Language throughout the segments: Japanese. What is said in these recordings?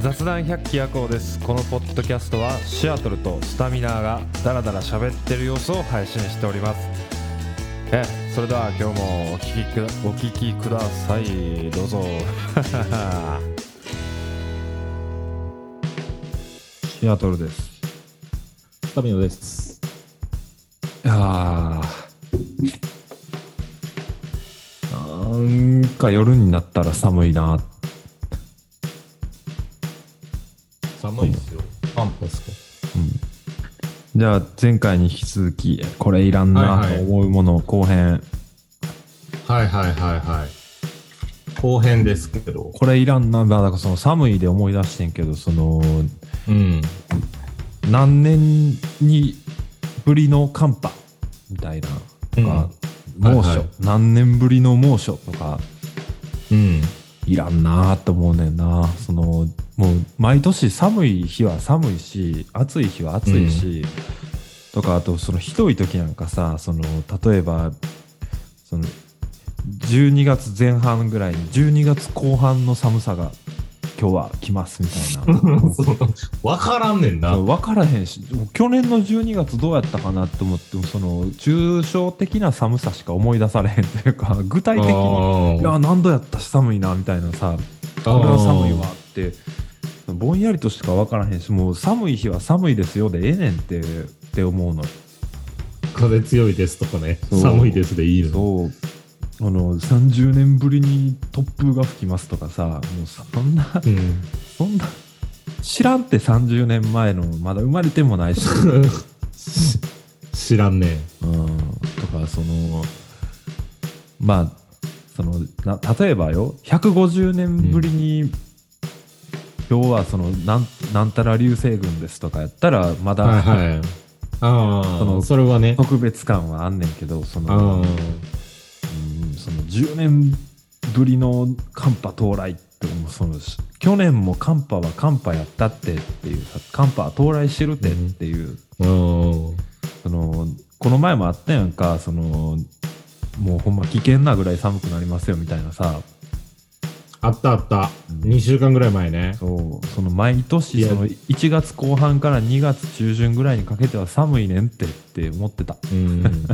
雑談百鬼夜行です。このポッドキャストはシアトルとスタミナーがダラダラ喋ってる様子を配信しております。えそれでは今日もお聞きくお聞きください。どうぞ。シアトルです。スタミナです。いやー。なんか夜になったら寒いな寒いですよ。パンパですかじゃあ前回に引き続きこれいらんなと思うもの後編、はいはいはいはい。後編ですけど。これいらんなまあだからその寒いで思い出してんけどそのうん。何年にぶりの寒波みたいなとか、猛暑、はいはい何年ぶりの猛暑とかうん。いらんなと思うねんなそのもう毎年寒い日は寒いし暑い日は暑いし、とかあとそのひどい時なんかさその例えばその12月前半ぐらいに12月後半の寒さが今日は来ますみたいな。わからんねんな。分からへんし。去年の12月どうやったかなと思ってもその抽象的な寒さしか思い出されへんというか 具体的にいや何度やったし寒いなみたいなさこれは寒いわってぼんやりとしか分からへんしもう寒い日は寒いですよでええねんってって思うの。風強いですとかね。寒いですでいいの。そうあの30年ぶりに突風が吹きますとかさもうそんなうん。そんな知らんって30年前のまだ生まれてもないしし 知らんねうんとかそのまあそのな例えばよ150年ぶりに、今日はそのなんなんたら流星群ですとかやったらまだ、はいはい。ああ、そのそれはね。特別感はあんねんけどその10年ぶりの寒波到来ってもうそのし去年も寒波は寒波やったってっていうさ寒波は到来してるってっていう、うん。そのこの前もあったやんかそのもうほんま危険なぐらい寒くなりますよみたいなさあったあった。うん2週間ぐらい前ね。そうその毎年その1月後半から2月中旬ぐらいにかけては寒いねんってって思ってたうん。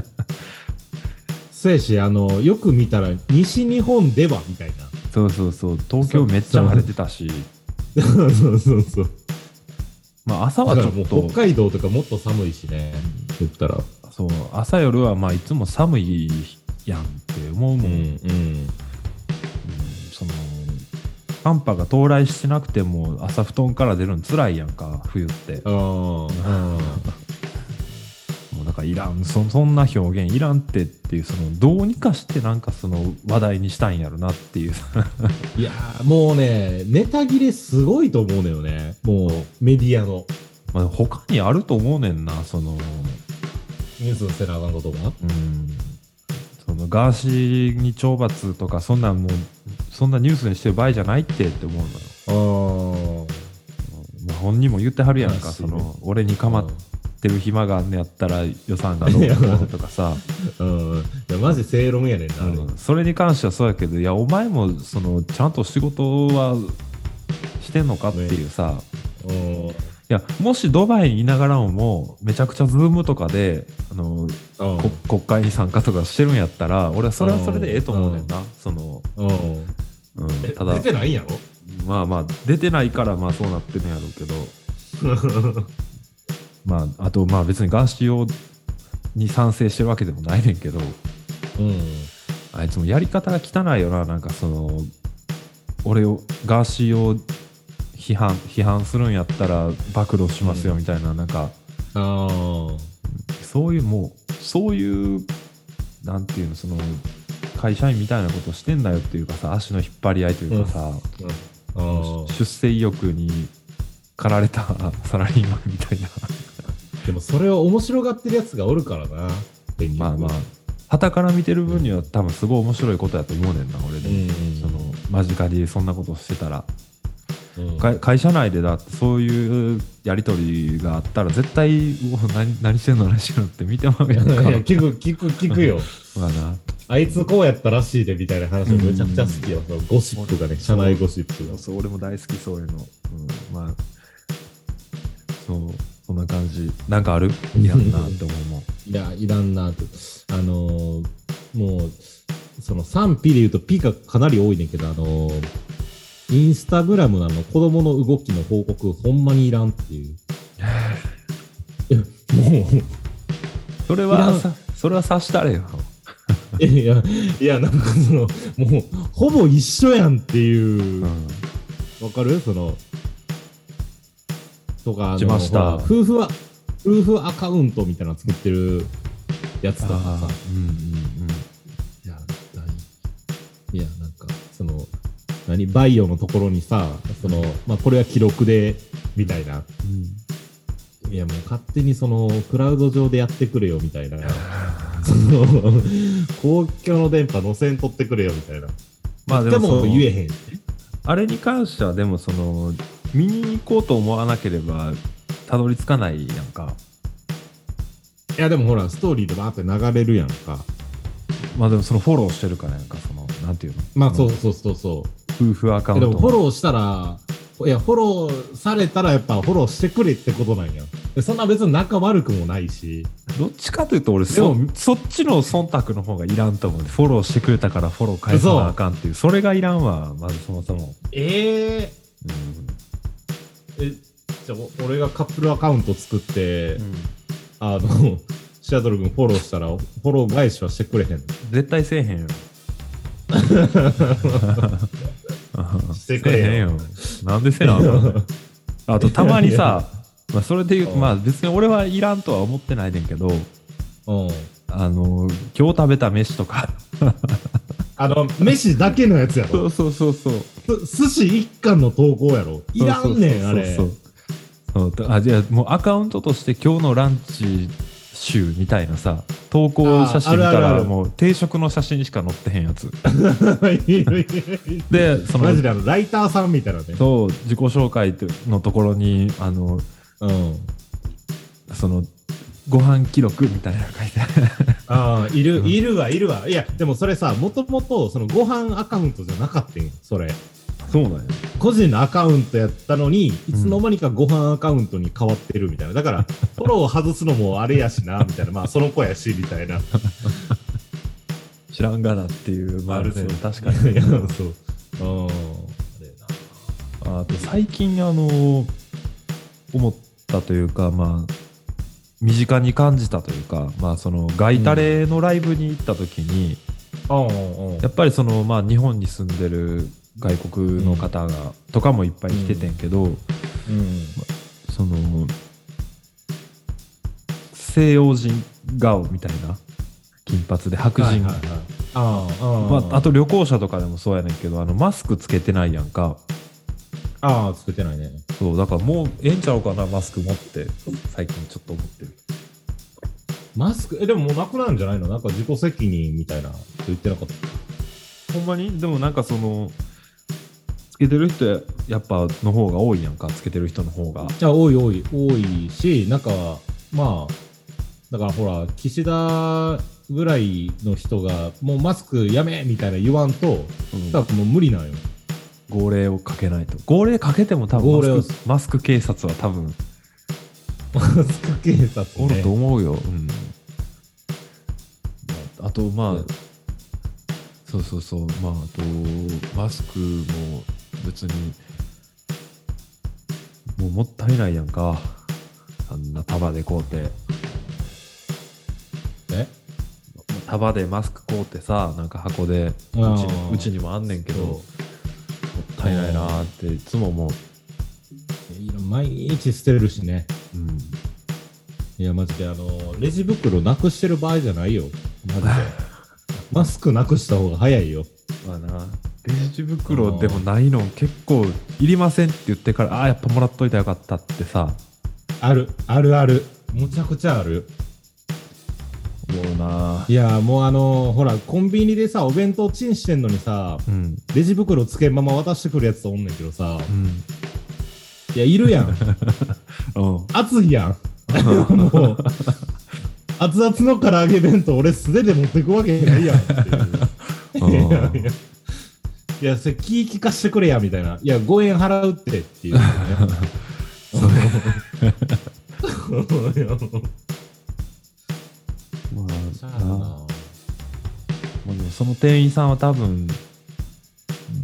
そうやし、あの、よく見たら、西日本ではみたいな。そうそうそう東京めっちゃ晴れてたしそうそうそうそう。まあ朝はちょっと北海道とかもっと寒いしね。言ったら。そう朝夜はまあいつも寒いやんって思うもん、うん。うんその寒波が到来してなくても朝布団から出るの辛いやんか冬ってああ。だからいらんそそんな表現いらんってっていうそのどうにかしてなんかその話題にしたんやろなっていう。いやーもうね、ネタ切れすごいと思うのよね。もう、メディアの。まあ他にあると思うねんなその。ニュースのせなあかんことが。うん。そのガーシーに懲罰とかそんなんもうそんなニュースにしてる場合じゃないってって思うのよ、あまあ、本人も言ってはるやんかその俺に構ってる暇があんねやったら予算がどうこうとかさ、うん。いや、マジ正論やねんな。うんそれに関してはそうやけどいやお前もそのちゃんと仕事はしてんのかっていうさ、うん。いやもしドバイにいながらももうめちゃくちゃズームとかであの国会に参加とかしてるんやったら俺はそれはそれでええと思うねんな、その、うん。ただ出てないんやろ？まあまあ出てないからまあそうなってるんやろうけど まああとまあ別にガーシーをに賛成してるわけでもないねんけどうん。あいつもやり方が汚いよななんかその俺をガーシーを批判批判するんやったら暴露しますよみたいな、なんかああ。そういうもうそういうなんていうのその会社員みたいなことしてんだよっていうかさ足の引っ張り合いというかさ、あー出世意欲に駆られたサラリーマンみたいなでもそれを面白がってるやつがおるからな。まあまあ旗から見てる分には多分すごい面白いことやと思うねんな俺でも、うんその間近でそんなことしてたらううんか会社内でだってそういうやり取りがあったら絶対何何してんの何してんのって見てまうやんかいや聞く、聞く、聞くよ。まあなあいつこうやったらしいでみたいな話めちゃくちゃ好きよ。そのゴシップがね、社内ゴシップが。そう俺も大好きそういうの、うん、まあそうそんな感じ。なんかある？いらんなって思うもん。いや、いらんなって。あのーもう、その賛否で言うと P がかなり多いねんけど、あのーインスタグラムのあの子供の動きの報告、ほんまにいらんっていう。いや、もう、それはさ。それは察したれよ。いや、いや、なんかその、もう、ほぼ一緒やんっていう。う、わ、んかる？その、とか、しました夫婦は、夫婦アカウントみたいなの作ってるやつとかさあ、ーうんうんいや、何いや、なんか、その、何バイオのところにさ、その、まあ、これは記録で、みたいな。いや、もう勝手にその、クラウド上でやってくれよ、みたいな。その、公共の電波乗せんとってくれよ、みたいな。まあでも言えへん。あれに関してはでもその見に行こうと思わなければたどり着かないやんかいや、でもほら、ストーリーでバーって流れるやんか。まあでもそのフォローしてるからやんかそのなんていうの？まあ、そうそうそうそう。夫婦アカウントでもフォローしたら、いや、フォローされたらやっぱフォローしてくれってことなんや。でそんな別に仲悪くもないし。どっちかというと俺でそもそっちの忖度の方がいらんと思うフォローしてくれたからフォロー返さなあかんっていうそれがいらんわまずそもそも、えええ、じゃあ、お俺がカップルアカウント作って、うん。あの、シアトル君フォローしたら、フォロー返しはしてくれへんの？絶対せえへんよ。してくれへんよ。なんでせなあかん あとたまにさまあそれで言うとうん。まあ別に俺はいらんとは思ってないねんけどうん。あの今日食べた飯とかあの、飯だけのやつやろ。そうそうそうそうす寿司一貫の投稿やろ。いらんねん、あれ。そうあじゃあもうアカウントとして今日のランチ集みたいなさ投稿写真見たらもう定食の写真しか載ってへんやつ でそのマジであの、ライターさんみたいなね。そう自己紹介のところにあのうん。そのご飯記録みたいなの書いてあるああ、いる、うんいるわ、いるわ。いや、でもそれさ、もともと、そのご飯アカウントじゃなかったんよ、それ。そうなんや個人のアカウントやったのに、いつの間にかご飯アカウントに変わってるみたいな。だから、フォロー外すのもあれやしな、みたいな。まあ、その子やし、みたいな。知らんがなっていうまああ確かに そう。うん。ああと最近あの思ったというかまあ身近に感じたというかまあそのガイタレのライブに行った時に、うんうんやっぱりそのまあ日本に住んでる外国の方が、とかもいっぱい来ててんけど、うん。その西洋人顔みたいな金髪で白人、はいはいはい。ああ、ああ、まあ、あと旅行者とかでもそうやねんけどあのマスクつけてないやんかああ、作ってないね。そうだからもうええんちゃうかなマスク持って。最近ちょっと思ってる。マスク、え、でももうなくなるんじゃないの？なんか自己責任みたいなと言ってなかった？ほんまに？でもなんかそのつけてる人やっぱの方が多いやんか。つけてる人の方が。じゃあ、多い多い、多いし、なんか、まあ、だからほら、岸田ぐらいの人が、もうマスクやめみたいな言わんと、うん。だからもう無理なんよ。号令をかけないと。号令かけても多号令を分マスクマスク警察は多分マスク警察おるとね。思うよ、うん、あとまあうんそうそうそう。まああとマスクも別にもうもったいないやんか。あんな束で買うて。え？束でマスク買うてさなんか箱でうちうちにもあんねんけど。もったいないなーっていつも思う、いや毎日捨てるしね。うん、いや、マジで、あの、レジ袋なくしてる場合じゃないよ。マジで。マスクなくした方が早いよ。まあなレジ袋でもないの結構いりませんって言ってからああやっぱもらっといたらよかったってさある、あるある。むちゃくちゃある。思うないや、もうあのほら、コンビニでさ、お弁当チンしてんのにさ、うんレジ袋つけんまま渡してくるやつとおんねんけどさ、うんいや、いるやん。うん。熱いやん。もう、熱々の唐揚げ弁当、俺素手で持ってくわけないやんっていう。いやいやいや、それ気利かしてくれや、みたいな。いや、5円払うってっていう、ね。いやまその店員さんは多分、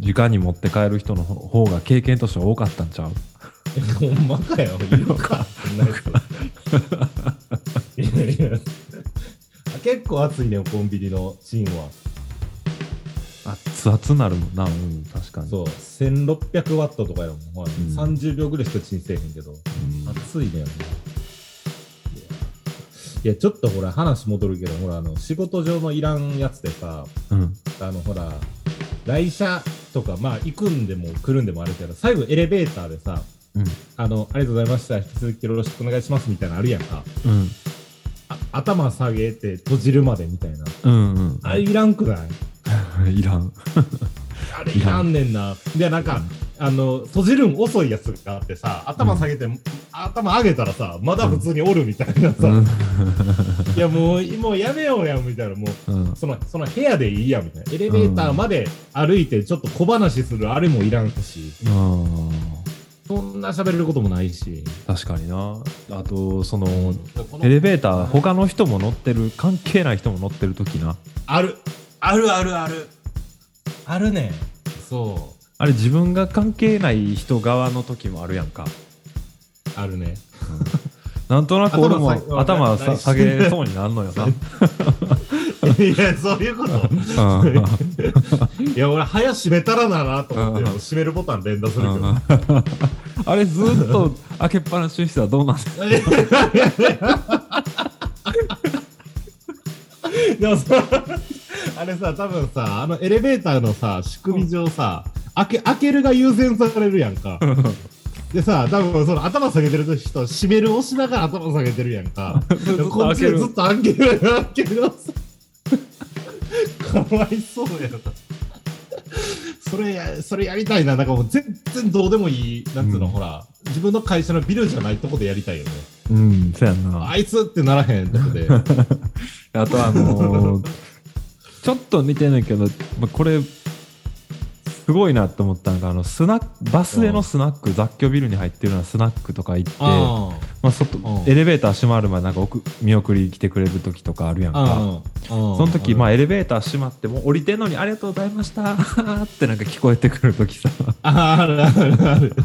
直に持って帰る人の方が経験としては多かったんちゃう？ほんまかよ、いるか。やついやいや。結構熱いねコンビニのチンは。熱々なるもんな。うん、確かに。そう、1600ワットとかやもん。はいうん30秒ぐらいしかチンせえへんけど。うん熱いねよね。いや、ちょっとほら、話戻るけど、ほら、あの、仕事上のいらんやつでさ、うん。あの、ほら、来社とか、まあ、行くんでも来るんでもあるけど、最後エレベーターでさ、うん。あの、ありがとうございました。引き続きよろしくお願いしますみたいなのあるやんか。うん。あ頭下げて閉じるまでみたいな。うん。うん。あれいらんくない？いらん。あれいらんねんな。で、なんか、あの、閉じるん遅いやつがあってさ、頭下げて、頭上げたらさ、まだ普通におるみたいなさ、いやもう、もうやめようや、みたいな、もう、うん。その、その部屋でいいや、みたいな。エレベーターまで歩いて、ちょっと小話するあれもいらんし、うん。そんな喋れることもないし。確かにな。あと、そのエレベーター、他の人も乗ってる、関係ない人も乗ってる時な。ある。あるあるある。あるね。そあれ自分が関係ない人側の時もあるやんか。う。あるね。なんとなく俺も頭頭ささ下げそうになるのよな。いや、そういうこと。うん いや、俺、早閉めたらななと思って、うん閉めるボタン連打するけど。あれずっと開けっぱなしにしたらどうなんですでもさ、あれさ、多分さ、あのエレベーターのさ、仕組み上さ、開け、開けるが優先されるやんか。でさ、多分その頭下げてる人、閉める押しながら頭下げてるやんか。こっちでずっと開ける、開ける。かわいそうやな。それや、それやりたいな。なんかもう全然どうでもいい、なんつうの、うんほら、自分の会社のビルじゃないとこでやりたいよね。うん、そうやんな。あいつってならへんとこで。あとあのーちょっと似てんねんけど、まあ、これ、すごいなって思ったのが、あの、スナック、バスへのスナック、雑居ビルに入ってるようなスナックとか行って、あまあ、外うん、エレベーター閉まるまでなんか送見送り来てくれる時とかあるやんか。そその時、まあ、エレベーター閉まって、もう降りてんのにありがとうございましたってなんか聞こえてくる時さ、ああるあるある。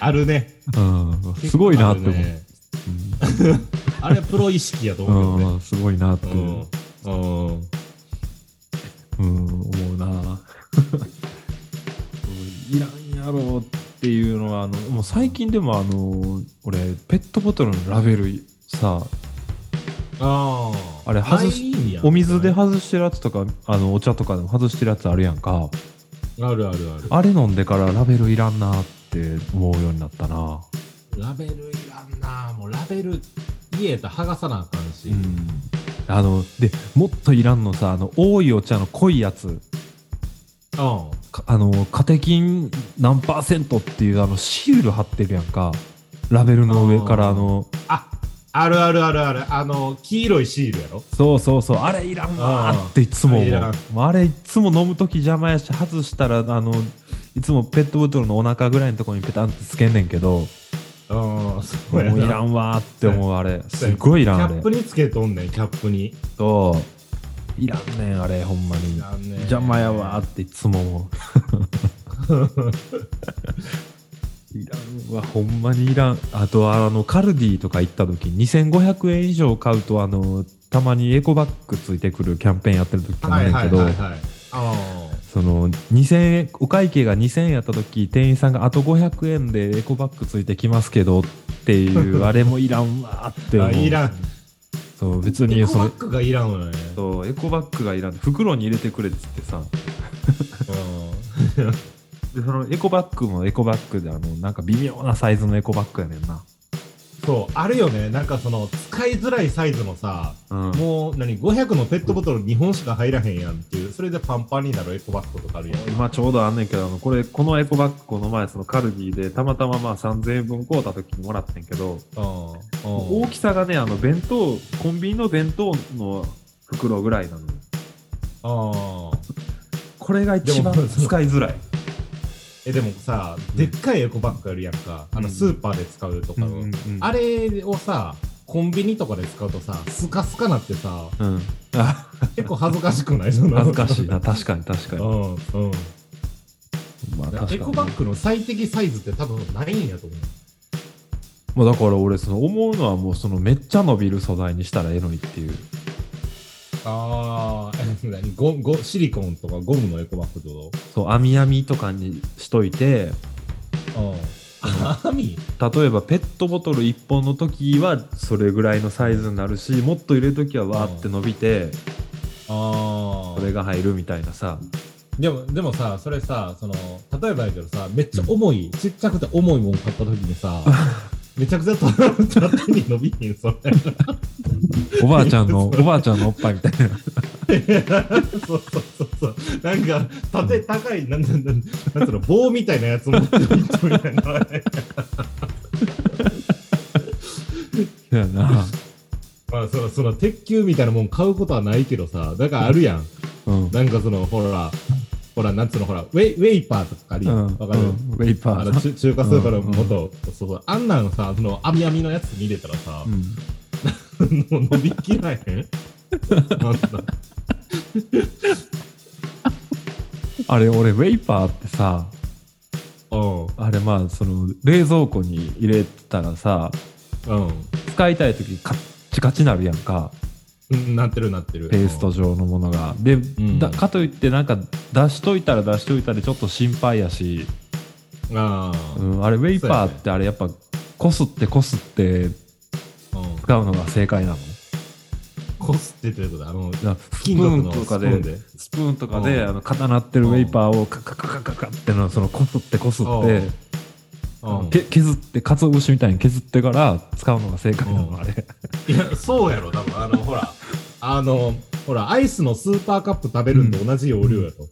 あるね。うん、すごいなって思う。ね。あれはプロ意識やとうん思うよね。うん、すごいなって、う。う。うん。思うな。いらんやろっていうのは、あの、もう最近でもあの、俺、ペットボトルのラベルさ、ああ。あれ外しお水で外してるやつとか、あの、お茶とかでも外してるやつあるやんか。あるあるある。あれ飲んでからラベルいらんなって思うようになったな。ラベルいらんなもうラベル、家やったら剥がさなあかんし。うん。あの、で、もっといらんのさ、あの、多いお茶の濃いやつ。あの、カテキン何パーセントっていうあの、シール貼ってるやんか。ラベルの上からあの、あ、あるあるあるある。あの、黄色いシールやろ？そうそうそう、あれいらんわーっていつも思う。あれいつも飲むとき邪魔やし、外したら、あの、いつもペットボトルのお腹ぐらいのところにペタンってつけんねんけど、もやな。ういらんわーって思う、あれ。すっごいいらん、あれキャップ。につけとんねん、キャップに。そう。いらんねん、あれ、ほんまに。いらんねん邪魔やわーっていつも思う。いらんわ、ほんまにいらん。あとは、あの、カルディとか行った時、2500円以上買うと、あの、たまにエコバッグついてくるキャンペーンやってる時があはいるんやけどはいはい、はい。あその、2000円、お会計が2000円やった時、店員さんがあと500円でエコバッグついてきますけどっていう、あれもいらんわーってあ。思う。いらん。そう、別エにそのコバッ、グがいらんわね。そう、エコバッグがいらん。袋に入れてくれっつってさ、うん でそのエコバッグもエコバッグであのなんか微妙なサイズのエコバッグやねんなそう、あるよね。なんかその、使いづらいサイズのさ、うん。もう、何、500のペットボトル2本しか入らへんやんっていう、それでパンパンになるエコバッグとかあるやん。今ちょうどあんねんけど、あのこれ、このエコバッグこの前、そのカルディでたまたままあ3000円分買うた時にもらってんけど、うん。大きさがね、あの弁当、コンビニの弁当の袋ぐらいなのよ。ああ。これが一番使いづらい。え、でもさ、でっかいエコバッグあるやんか。あの、スーパーで使うとかの。うんうんうんあれをさ、コンビニとかで使うとさ、スカスカなってさ、うん。あ、結構恥ずかしくない？その恥ずかしいな。確かに確かに。うん、うん。まあ確かにエコバッグの最適サイズって多分ないんやと思う。まあだから俺、その思うのはもうそのめっちゃ伸びる素材にしたらええのにっていう。ああ、何？ゴゴシリコンとかゴムのエコバッグってこそう、網網とかにしといて。網？例えばペットボトル1本の時はそれぐらいのサイズになるしもっと入れる時はわーって伸びてあそれが入るみたいなさ。でも、でもさ、それさ、その、例えばやけどさ、めっちゃ重い、ちっちゃくて重いもん買った時にさ、めちゃくちゃ縦に伸びひん、それ。おばあちゃんの おばあちゃんのおっぱいみたいなそうそうそうそう。なんか、縦高い、なんなんなん、なんつうの、棒みたいなやつ持ってる人みたいな。やな、まあ、その、その、鉄球みたいなもん買うことはないけどさ、だからあるやん。うんなんかその、ほら、ほら、なんつうの、ほら、ウェイ、ウェイパーとかあるやん。わ、かる、うん、ウェイパあの中中華スーパーの元、うんそうそう、あんなんさ、その、網網のやつに入れたらさう、ん。もう伸びきらへん？なんだ。あれ俺ウェイパーってさうあれまあその冷蔵庫に入れたらさん。うん。使いたい時カッチカチなるやんか。うんなってるなってる。ペースト状のものがで、んだかといってなんか出しといたら出しといたらちょっと心配やしうん。ああ。うん、あれウェイパーってあれやっぱこすってこすってうん。使うのが正解なの？こすってってことだ。あの、スプーンとかでスプーンとかでうんあの固なってるウェイパーをカカカカカカってのそのこすってこすって削って鰹節みたいに削ってから使うのが正解なうんのあれいや、そうやろ、多分。あの、ほら、あの、ほら、アイスのスーパーカップ食べるんと同じ容量やと。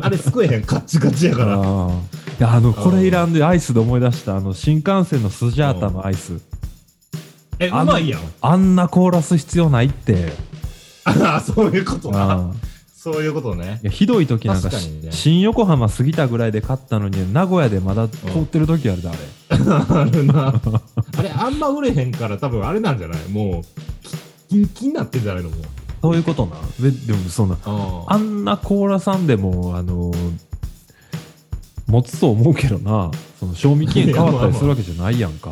あれ、すくえへん、カッチカチやから。あーいやあのこれいらんでアイスで思い出したあの新幹線のスジャータのアイスえ、うあのまいやん。あんな凍らす必要ないってああ、そういうことな。あーそういうことね。いやひどい時なんか確かにね新横浜過ぎたぐらいで買ったのに名古屋でまだ凍ってる時あるであれ あるな。あれ、あんま売れへんから、多分あれなんじゃない？もう、キンキンになってんじゃないのもう。そういうことな。ででもそんなあ。あんなコーラさんでもあの持つと思うけどな。その賞味期限変わったりするわけじゃないやんか。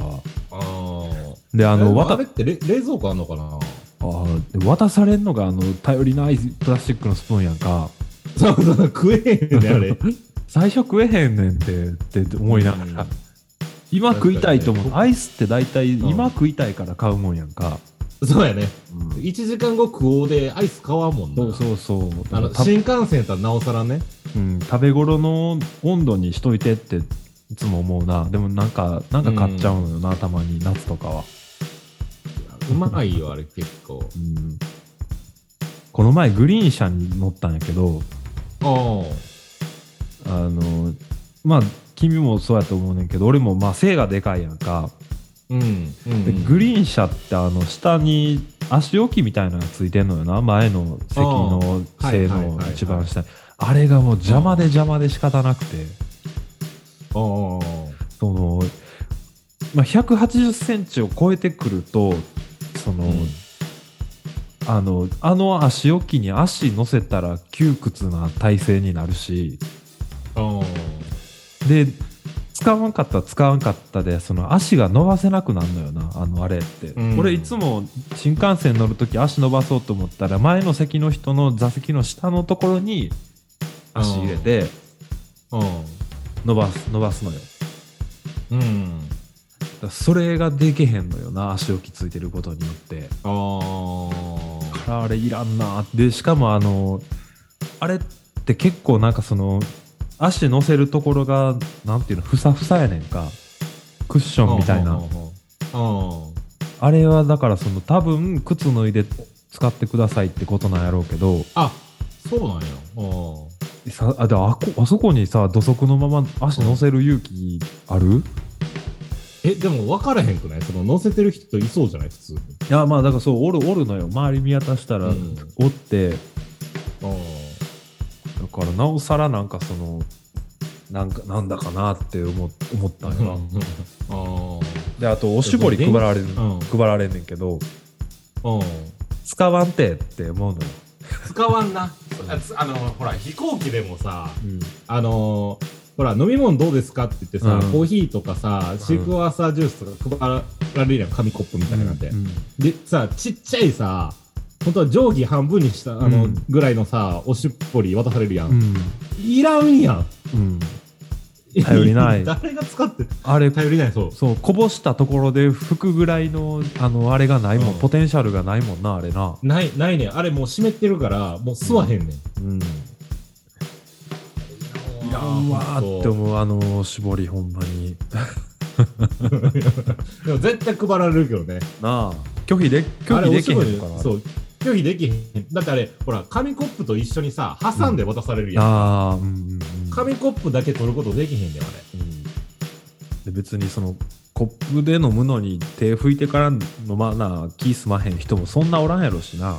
あー。でああのれってれ冷蔵庫あんのかな？あ渡されんのがあの頼りないプラスチックのスプーンやんか。そうそう、食えへんね、あれ。最初食えへんねんってって思いながら、うん。今食いたいと思う。確かアイスって大体うん今食いたいから買うもんやんか、そうやね。1時間後食おうでアイス買わんもんな。そうそうそうあの、た新幹線やったらなおさらね。うん、食べ頃の温度にしといてっていつも思うなでもなんかなんか買っちゃうのよな、たまに夏とかは、うまいよ、あれ結構。うん、この前グリーン車に乗ったんやけどああのまあ君もそうやと思うねんけど俺もまあ背がでかいやんか、うん。うん。でグリーン車ってあの下に足置きみたいなのがついてんのよな。前の席のあー。背のはいはいはいはい。一番下。にあれがもう邪魔で邪魔で仕方なくて。その、まあ、180センチを超えてくるとその、うん。あのあの足置きに足乗せたら窮屈な体勢になるし。あで使わんかったら使わんかったでその足が伸ばせなくなるのよなあのあれって、うん俺いつも新幹線乗るとき足伸ばそうと思ったら前の席の人の座席の下のところに足入れてあ。うん。伸ばす伸ばすのようん。だそれができへんのよな足置きついてることによってああ。からあれいらんなでしかもあのあれって結構なんかその足乗せるところがなんていうのふさふさやねんかクッションみたいな。あれはだからその多分靴脱いで使ってくださいってことなんやろうけどあ、そうなんや。うん。さあであこあそこにさ土足のまま足乗せる勇気ある、いえ、でも分からへんくない？その乗せてる人いそうじゃない？普通に。やまあだからそうおるおるのよ周り見渡したら、うんおってうん。だからなおさらなんかそのなんかなんだかなって思思ったんよ。な、うん。であとおしぼり配られる、うん。配られんねんけどうん。使わんてって思うのよ、使わんな。あの、ほら、飛行機でもさ、うん。あのーほら、飲み物どうですかって言ってさ、うん。コーヒーとかさ、シークワーサージュースとか配られるやん、紙コップみたいなのって。うん。で、さ、ちっちゃいさ、本当は定規半分にした、あの、うんぐらいのさ、おしっぽり渡されるやん。うんいらんやん。うん頼りない誰が使ってあれ頼りない、そう。そうこぼしたところで拭くぐらいのあのあれがないもん、うんポテンシャルがないもんなあれなない、ないねん。あれもう湿ってるから、もう吸わへんねん。うんいらんわーって思うあの絞りほんまに でも絶対配られるけどね。なあ拒否で拒否できへんのかなそう。拒否できへん。だってあれ、ほら、紙コップと一緒にさ、挟んで渡されるやん。ああうんうんうん紙コップだけ取ることできへんねん、あれ。うんで別にそのコップで飲むのに手拭いてから飲まな気すまへん人もそんなおらんやろしな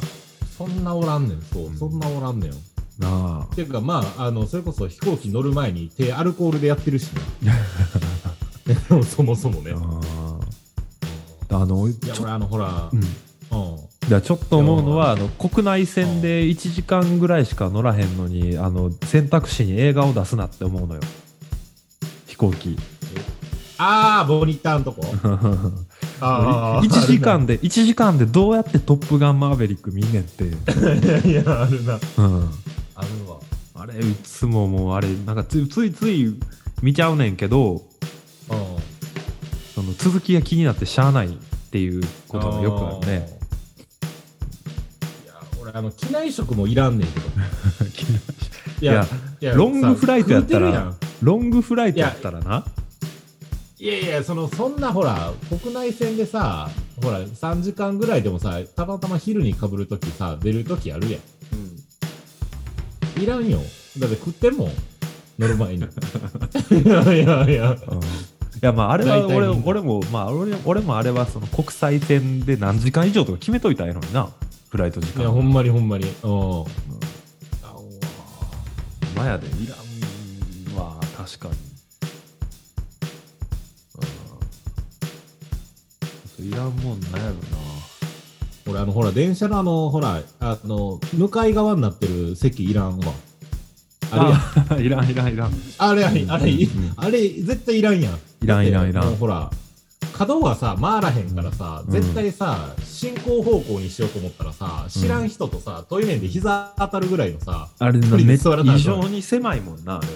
そんなおらんねん、そう。うんそんなおらんねんよ。なあていうか、まあ、あの、それこそ飛行機乗る前に手アルコールでやってるしね。そもそもね。あーあのいや、ちょ俺、あの、ほら、うんうん。いやちょっと思うのはあの国内線で1時間ぐらいしか乗らへんのにあの選択肢に映画を出すなって思うのよ飛行機あー、ボニターのとこ あー1時間で1時間でどうやって「トップガンマーヴェリック」見んねんって、いや、あるな。うん、あるわ。あれいつももうあれなんかつついつい見ちゃうねんけどうん。その続きが気になってしゃあないっていうことがよくあるね。あの、機内食もいらんねんけど。いいやいやロングフライトやったらロングフライトやったらないやいや、その、そんなほら、国内線でさ、ほら、3時間ぐらいでもさ、たまたま昼にかぶるときさ、出るときあるやん。いらんよ。だって食ってんもん。乗る前に。いやいやいや。うんいやまああれは俺俺もまあ俺俺もあれはその国際線で何時間以上とか決めといたらええのになフライト時間。いや、ほんまにほんまに。うん。う。んまやでいらんわ確かに。うん。いらんもんなんやろな。俺、あの、ほら、電車のあの、ほら、あの、向かい側になってる席いらんわ。あれや。いらんいらんいらんあれ、あれ、あれ、うんあれ、絶対いらんやん。いらんいらんいらんほら、角がさ、回らへんからさ、うん。絶対さ、進行方向にしようと思ったらさ、知らん人とさ、トイレで膝当たるぐらいのさ、あれめっ座らなあかん。異常に狭いもんなあれ。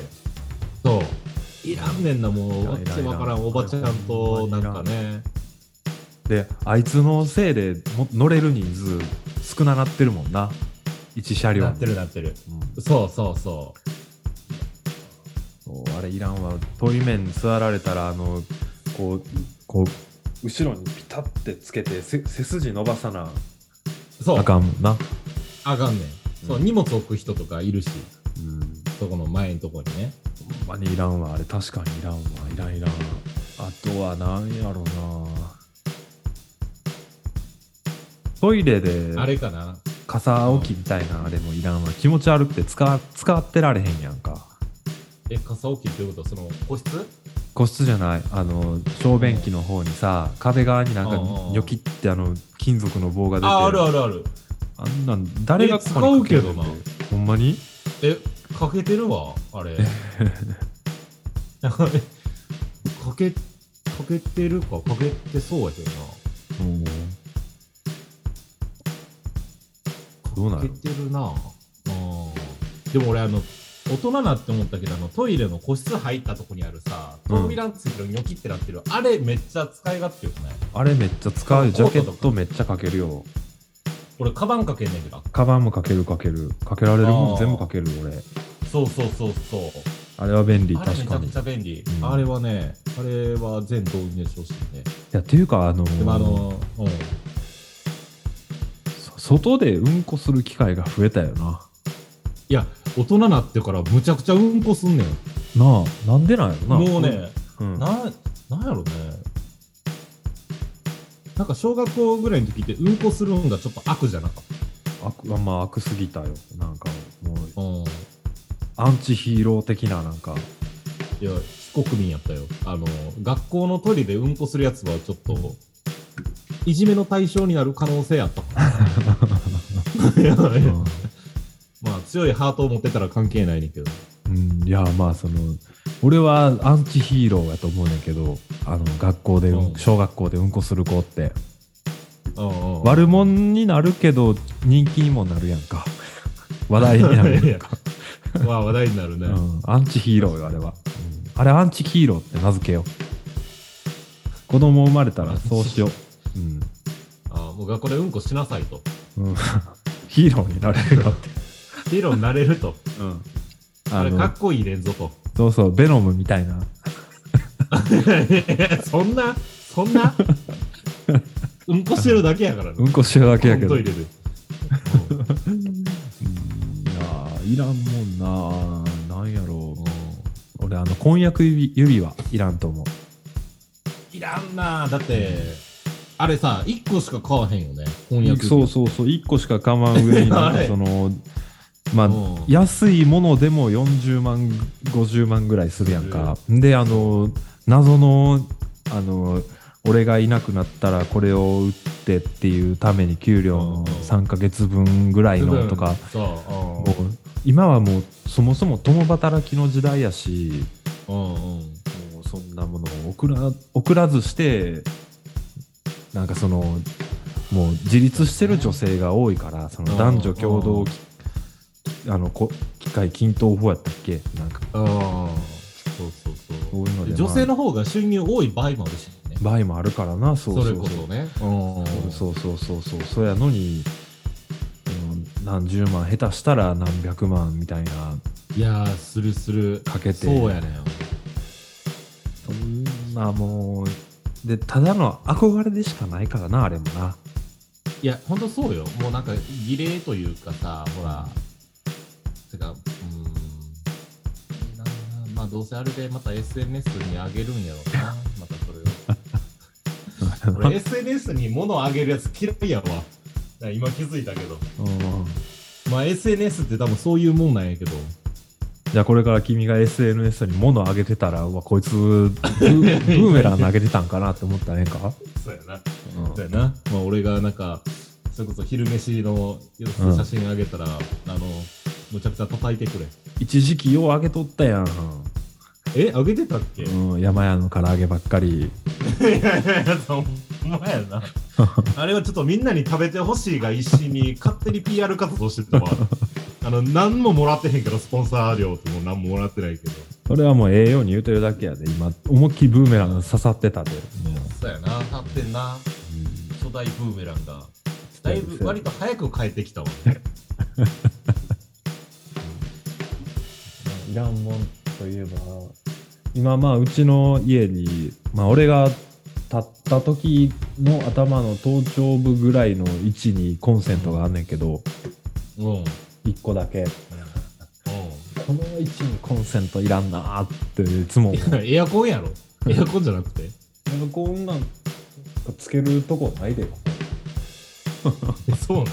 そう。いらんねんな、もう、わけわからんおばちゃんと、なんかね。であいつのせいでも乗れる人数少ななってるもんな。一車両。になってるなってる。うん。そうそうそそうあれいらんわ。遠い面に座られたらあのこうこう後ろにピタってつけてせ背筋伸ばさなう。そう。あかんもんな、あかんねん。そう、荷物置く人とかいるし、うん、そこの前のとこにね。ほんまにいらんわあれ確かにいらんわいらんいらんあとはなんやろなトイレであれかな。傘置きみたいなあれもいらんわ気持ち悪くて使使ってられへんやんかえ、傘置きってことその、個室？個室じゃないあの小便器の方にさ壁側になんかニョキってあの金属の棒が出てあ、あるあるある。あんなん誰が使うけどなほんまに？え、かけてるわ、あれ。かけ、かけてるか、かけてそうやけどうんどうなな。かけるてるな。うん。でも俺、あの、大人なって思ったけど、あの、トイレの個室入ったとこにあるさ、うん。扉ついてるニョキってなってる、あれめっちゃ使い勝手よくない？あれめっちゃ使う。よジャケットめっちゃかけるよ。俺、カバンかけんねんけど。カバンもかけるかける。かけられるもん全部かける俺。そうそうそうそう。あれは便利あれめちゃく確かに。ちゃ便利。うん。あれはね、あれは全導入してほしいね。やっていうかあのでもあの、うん。そ外でうんこする機会が増えたよな。いや、大人なってからむちゃくちゃうんこすんねん。なあなんでなんやろなもうね、うん、な、なんやろね。なんか小学校ぐらいの時ってうんこするんがちょっと悪じゃなかっ悪まあ悪すぎたよなんかもうた。うん。アンチヒーロー的ななんかいや、非国民やったよ。あの、学校のトイレでうんこするやつはちょっと、いじめの対象になる可能性あった。いやいや強いハートを持ってたら関係ないねんけど。ん、うん。いやまあその俺はアンチヒーローやと思うねんけどあの学校で、うんうん。小学校でうんこする子って。うんうん悪者になるけど人気にもなるやんか。話題になるやんか、まあ、話題になるね。うん、アンチヒーローよあれは、あれアンチヒーローって名付けよう。子供生まれたらそうしよう、うん。あもう学校でうんこしなさいと。うん、ヒーローになれるよって、ヒーローになれると。うん、ああのれかっこいい連続と。そうそうベノムみたいな そんな、そんな、うんこしてるだけやからね。うんこしてるだけやけどトイレで。うんいやーいらんもんななんやろう俺あの婚約指指輪いらんと思ういらんなだって、あれさ、1個しか買わへんよね。翻訳。そうそうそう1個しか構わん上になんか あれそのまあうん。安いものでも40万50万ぐらいするやんか。であの謎のあの俺がいなくなったらこれを売ってっていうために給料のうん。3ヶ月分ぐらいのとか。今はもうそもそも共働きの時代やし。もうそんなものを送ら送らずしてなんかそのもう自立してる女性が多いからその男女共同あのこ機械均等法やったっけ？なんかああ。そうそうそう。そういうので、女性まの方が収入多い場合もあるしねあ。場合もあるからなそうそうそれそうこそね。うん。そうそうそうそうそうやのに、うん、何十万下手したら何百万みたいないやー、するする。かけてそうやねん。そんなもうでただの憧れでしかないからなあれもないや、ほんとそうよ。もうなんか、儀礼というかさ、ほら、あ、どうせあれでまた SNS に上げるんやろうな、またそれを。俺、SNS に物を上げるやつ嫌いやわ。今気づいたけど。うんまあ、SNS って多分そういうもんなんやけど。じゃあこれから君が SNS に物を上げてたらうわこいつブー ブーメラン投げてたんかなって思ったらええんか、そうやな。うんそうやな。まあ、俺がなんか、それこそ昼飯の写真あげたら、あの、むちゃくちゃ叩いてくれ。一時期よう上げとったやん、え、あげてたっけ、うん、山屋の唐揚げばっかりいやいやいや、そんまやな。あれはちょっとみんなに食べてほしいが一心に勝手に PR 活動してたわ。あの、何ももらってへんけど、スポンサー料とも何ももらってないけど。それはもうええように言うてるだけやで今思いっきりブーメラン刺さってたでそうやな、立ってんな。初代ブーメランが。だいぶ割と早く帰ってきたわ。いらんもんといえば今まあうちの家に、まあ、俺が立った時の頭の頭頂部ぐらいの位置にコンセントがあんねんけどうん。うん。1個だけ。この位置にコンセントいらんなーっていつも。エアコンやろ。エアコンじゃなくて。エアコンなんかつけるとこないで。そう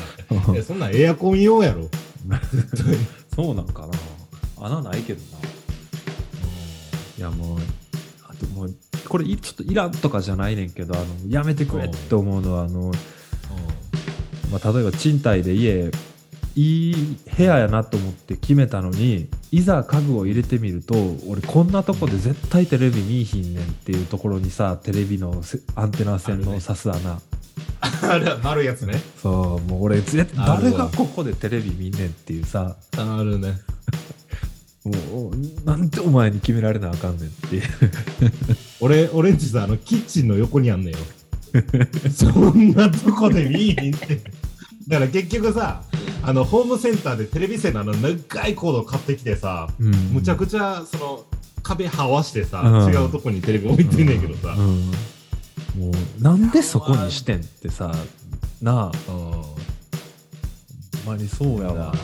なん？そんなんエアコン用やろ。そうなんかな。穴ないけどな。いやもうあともうこれいちょっといらんとかじゃないねんけどあのやめてくれって思うのはあの、まあ、例えば賃貸で家いい部屋やなと思って決めたのにいざ家具を入れてみると俺こんなとこで絶対テレビ見いひんねんっていうところにさテレビのせアンテナ線の刺す穴、あれ丸いやつね。そうもう俺誰がここでテレビ見んねんっていうさ。あるねもうなんでお前に決められなあかんねんっていう。俺俺んちさあのキッチンの横にあんねんよ。そんなとこで見いひんって。だから結局さあのホームセンターでテレビ線のあの長いコード買ってきてさ、うん。むちゃくちゃその壁はわしてさ、うん。違うとこにテレビ置いてんねんけどさ、うん。もうなんでそこにしてんってさなあ。うん。ほんまにそうやわ。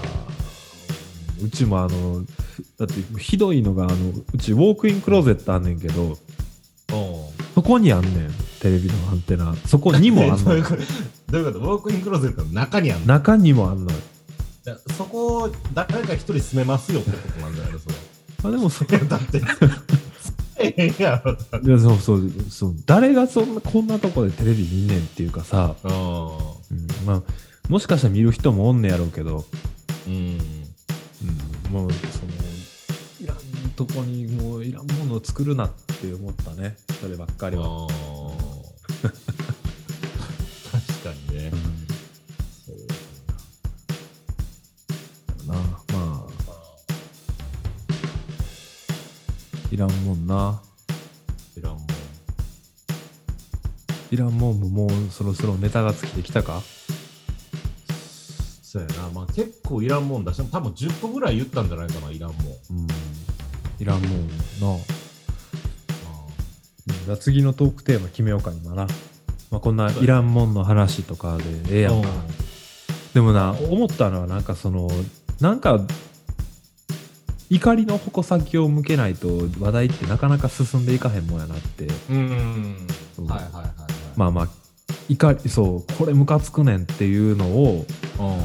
うちもあのだってひどいのがあのうちウォークインクローゼットあんねんけどうん。そこにあんねんテレビのアンテナ。そこにもあんの どういうこと？ウォークインクローゼットの中にあんの？中にもあんのよ。いやそこ、誰か一人住めますよってことなんじゃないの？それ。あでもそいやだって、ええやろ。いやそうそうそう。誰がそんなこんなとこでテレビ見んねんっていうかさ、ううん、まあもしかしたら見る人もおんねやろうけど、ん。うん。うん、もうとこにもういらんものを作るなって思ったね。そればっかりは、確かにね。う。ん。な。まあ。いらんもんな。いらんもん。いらんもんももうそろそろネタが尽きてきたか？そうやな。まあ結構いらんもんだ。し、多分10個ぐらい言ったんじゃないかな、いらんもん。うんいらんもんな。あじゃあ次のトークテーマ決めようか今な、まあ、こんない。らんもんの話とかでええやんか。でもな思ったのはなんかそのなんか怒りの矛先を向けないと話題ってなかなか進んでいかへんもんやなって。うん。そう。はいはいはいはい。まあまあ怒りそうこれムカつくねんっていうのをうん。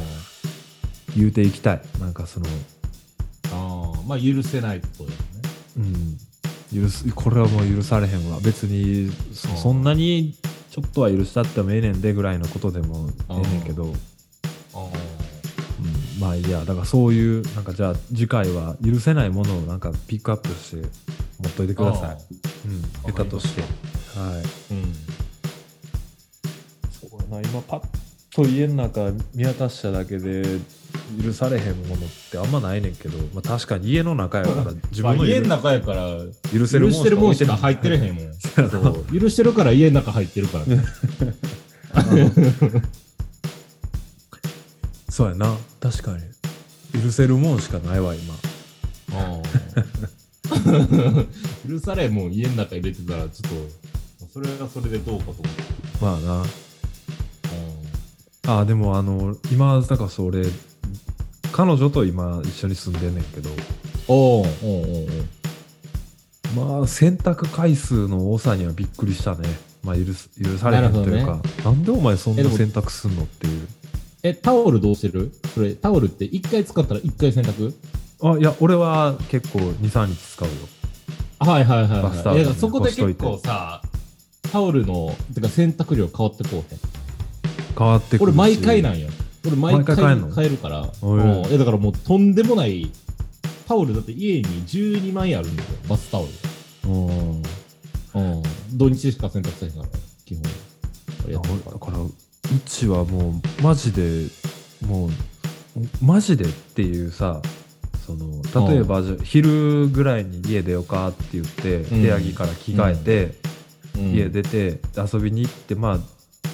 言うていきたい。なんかそのまあ許せないことですね。うん。許すこれはもう許されへんわ。別にそうんなにちょっとは許したってもええねんでぐらいのことでもええねんけど、うん、あまあいいや。だからそういうなんかじゃあ次回は許せないものをなんかピックアップして持っといてください、うん、ネタとして。はい。うん。そうやな。今パッと家の中見渡しただけで許されへんものってあんまないねんけど、まあ、確かに家の中やから 自まあ分の家の中やから、許せるもん許しか入ってれへんもん。許してるから家の中入ってるから。ね。そうやな。確かに。許せるもんしかないわ今。許されんもん家の中入れてたら、ちょっと、それはそれでどうかと思って。まあなあでもあの今だからそれ彼女と今一緒に住んでんねんけど。おおおうおう。まあ洗濯回数の多さにはびっくりしたね。まあ許す許されへんというなかなんでお前そんな洗濯すんのっていう。え、タオルどうしてる？それ、タオルって1回使ったら1回洗濯あいや俺は結構23日使うよ。はいはいはい、はい。バスタオルねえそこで結構さ、タオルの、てか洗濯量変わってこうへん。変わってくるし俺毎回なんよ。俺毎回毎回変えんの？変えるから。うんえだからもうとんでもない、タオルだって家に12枚あるんだよ。バスタオル。うんいうん。土日しか洗濯せへんから、基本。俺ややってるからだからうちはもうマジでもうマジでっていうさその例えばじゃあ昼ぐらいに家出ようかって言って、ん部屋着から着替えて、うん家出て遊びに行って、まあ、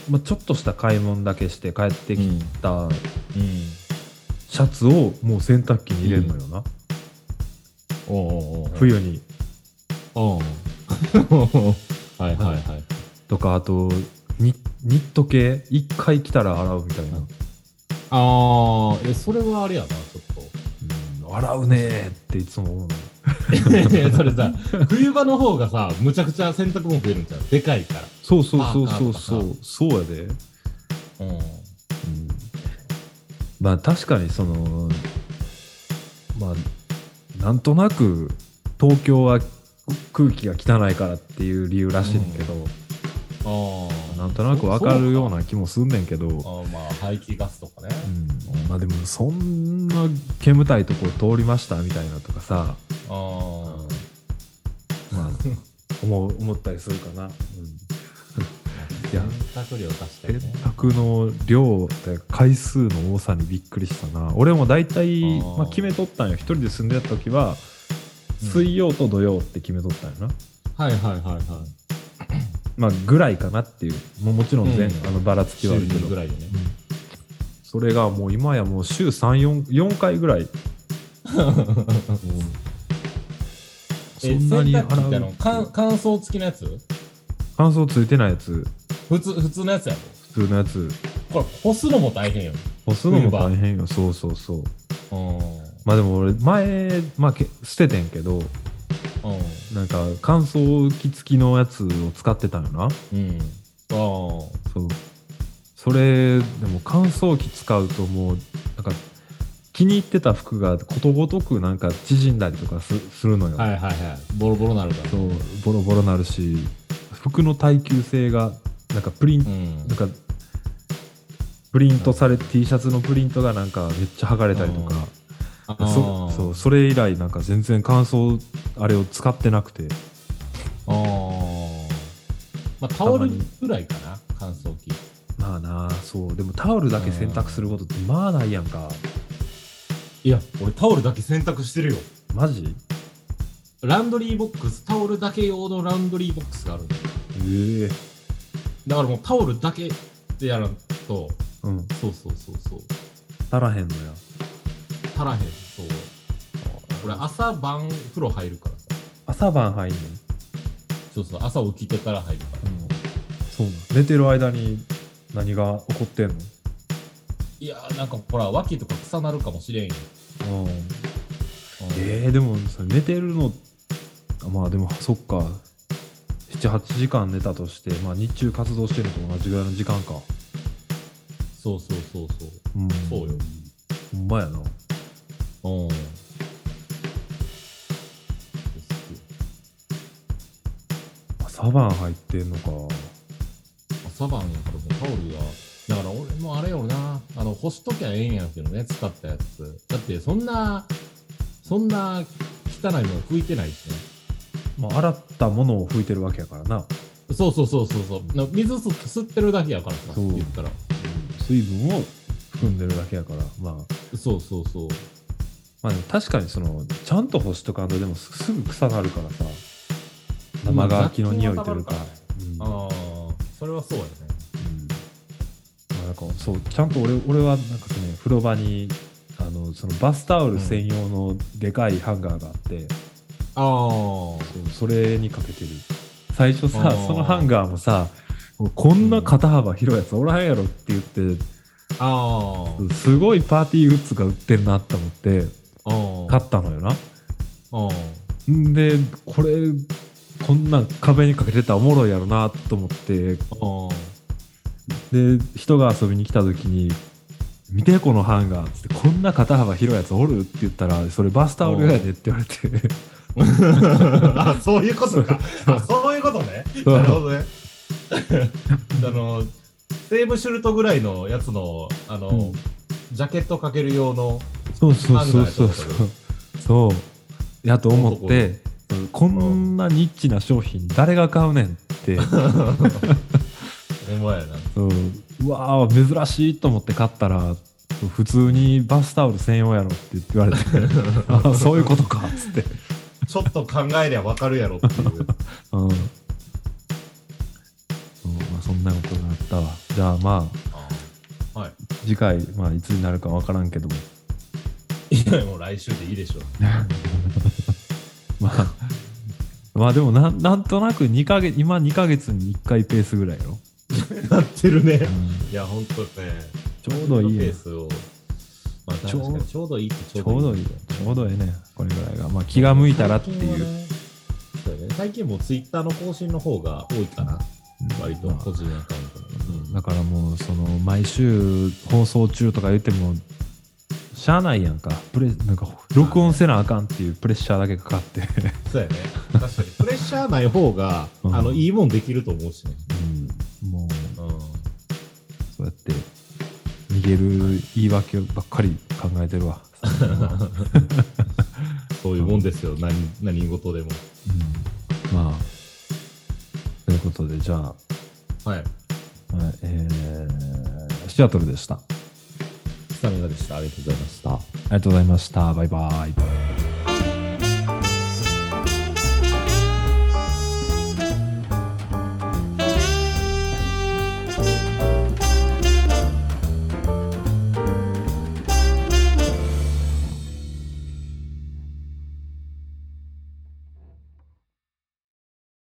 まあちょっとした買い物だけして帰ってきたうん。シャツをもう洗濯機に入れるのよな、おうおうおう冬に。うん。はいはいはい。とかあとニニット系？一回着たら洗うみたいな、ああ、え、それはあれやな、ちょっと。うねーっていつも思うの それさ、冬場の方がさ、むちゃくちゃ洗濯物増えるんちゃう？でかいから。そうそうそうそうそうそうやで、うん。まあ確かにそのまあなんとなく東京は空気が汚いからっていう理由らしいねんけど、ああ。なんとなくわかるような気もすんねんけど、あーまあ、排気ガスとかね。うん、まあでもそんな煙たいとこ通りましたみたいなとかさ、ああ。まあ思う思ったりするかな、うん、い や洗濯量確か洗にね。濯の量って回数の多さにびっくりしたな。俺も大体まあ、決めとったんよ。一人で住んでた時はうん。水曜と土曜って決めとったんよな、はいはいはいはい。まあぐらいかなっていうもうもちろん全、うんあのばらつき週はあるけどにぐらいでね。うんそれがもう今やもう週34 4回ぐらい、そ え、んなに洗うの乾乾燥付きのやつ？乾燥ついてないやつ、普通、普通のやつやろ？普通のやつ、これ、干すのも大変よ。干すのも大変よ。そうそうそう。うん。まあでも俺、前、まあ、け捨ててんけど、うん。なんか乾燥機付きのやつを使ってたよな。うん。ああ。そう。それ、でも乾燥機使うともう、なんか、気に入ってた服がことごとくなんか縮んだりとかすするのよ。はいはいはい。ボロボロなるから。そう、ボロボロなるし、服の耐久性が、なんかプリン、うん。なんか、プリントされ、T シャツのプリントがなんかめっちゃ剥がれたりとか、あそそうそれ以来なんか全然乾燥あれを使ってなくて。あー。まあ、タオルぐらいかな、乾燥機。まあなあそう。でもタオルだけ洗濯することってまあないやんか。いや、俺タオルだけ洗濯してるよ。マジ？ランドリーボックス、タオルだけ用のランドリーボックスがあるんだよ。ええ。だからもうタオルだけでやらんと、うん。そうそうそうそう。足らへんのや足らへん、そう。俺朝晩風呂入るからさ。朝晩入んねん、そうそう、朝起きてから入るから。そうなん寝てる間に何が起こってんの？いやーなんかほら、脇とか臭なるかもしれんよ。うんうんえー、でもそれ寝てるのあまあでもそっか78時間寝たとして、まあ、日中活動してるのと同じぐらいの時間かそうそうそうそう。うんそうよ。ほんまやなうん。朝晩入ってんのか朝晩やからもうタオルが。だから俺もあれよな、あの、干しときゃええんやけどね、使ったやつ。だってそんな、そんな汚いもん拭いてないしね。まあ、洗ったものを拭いてるわけやからなそうそうそうそうそう。な水吸吸ってるだけやからさ、そう言ったら。水分を含んでるだけやからまあそうそうそう。まあでも確かにそのちゃんと干しとかんとでもすすぐ臭なるからさ。生乾きの匂いというか、うん。まああ、それはそうやね。あ、なんかそうちゃんと俺俺はなんかその風呂場にあのそのバスタオル専用のでかいハンガーがあって、ああ。そうそれにかけてる。最初さそのハンガーもさこんな肩幅広いやつおらんやろって言ってああ。すごいパーティーグッズが売ってるなって思って。買ったのよな。でこれこんなん壁にかけてたらおもろいやろなと思ってあ。で人が遊びに来た時に「見てこのハンガー」っつって「こんな肩幅広いやつおる?」って言ったら「それバスタオルやで」って言われてあ、そういうことか。あ、そういうことね。なるほどね。あの、セーブシュルトぐらいのやつの、あの、うんジャケットかける用の、そうそうそうそうそう。そう。やと思ってこんなニッチな商品誰が買うねんって。お前やな。そう。うわー珍しいと思って買ったら普通にバスタオル専用やろって言われて。あ そういうことかっつって。ちょっと考えりゃわかるやろっていう。うん。そうまあ、そんなことがあったわ。じゃあまあはい。次回、まあ、いつになるかわからんけどもいや、もう来週でいいでしょ。まあまあでもなんなんとなく2ヶ月今2ヶ月に1回ペースぐらいやろ、なってるね。うんいや、ほんとね。ちょうどいいペねースを。まあ、ちょちょうどいいってちょうどいいちょうどいいねこれぐらいがまあ気が向いたらっていう、最近もうツイッターの更新の方が多いかな。うん割とまあ個人アカウン。だからもうその毎週放送中とか言ってもしゃあないやんかプレなんか録音せなあかんっていうプレッシャーだけかかって、そうやね。確かに。プレッシャーない方が、うんあの、いいもんできると思うしね。うん、もううん。そうやって逃げる言い訳ばっかり考えてるわ、そういうもんですよ。何、何事でも。うん、まあということでじゃあ、はい。はいえー、シアトルでしたあスタミナでした。ありがとうございました。りがとうございましたバイバイ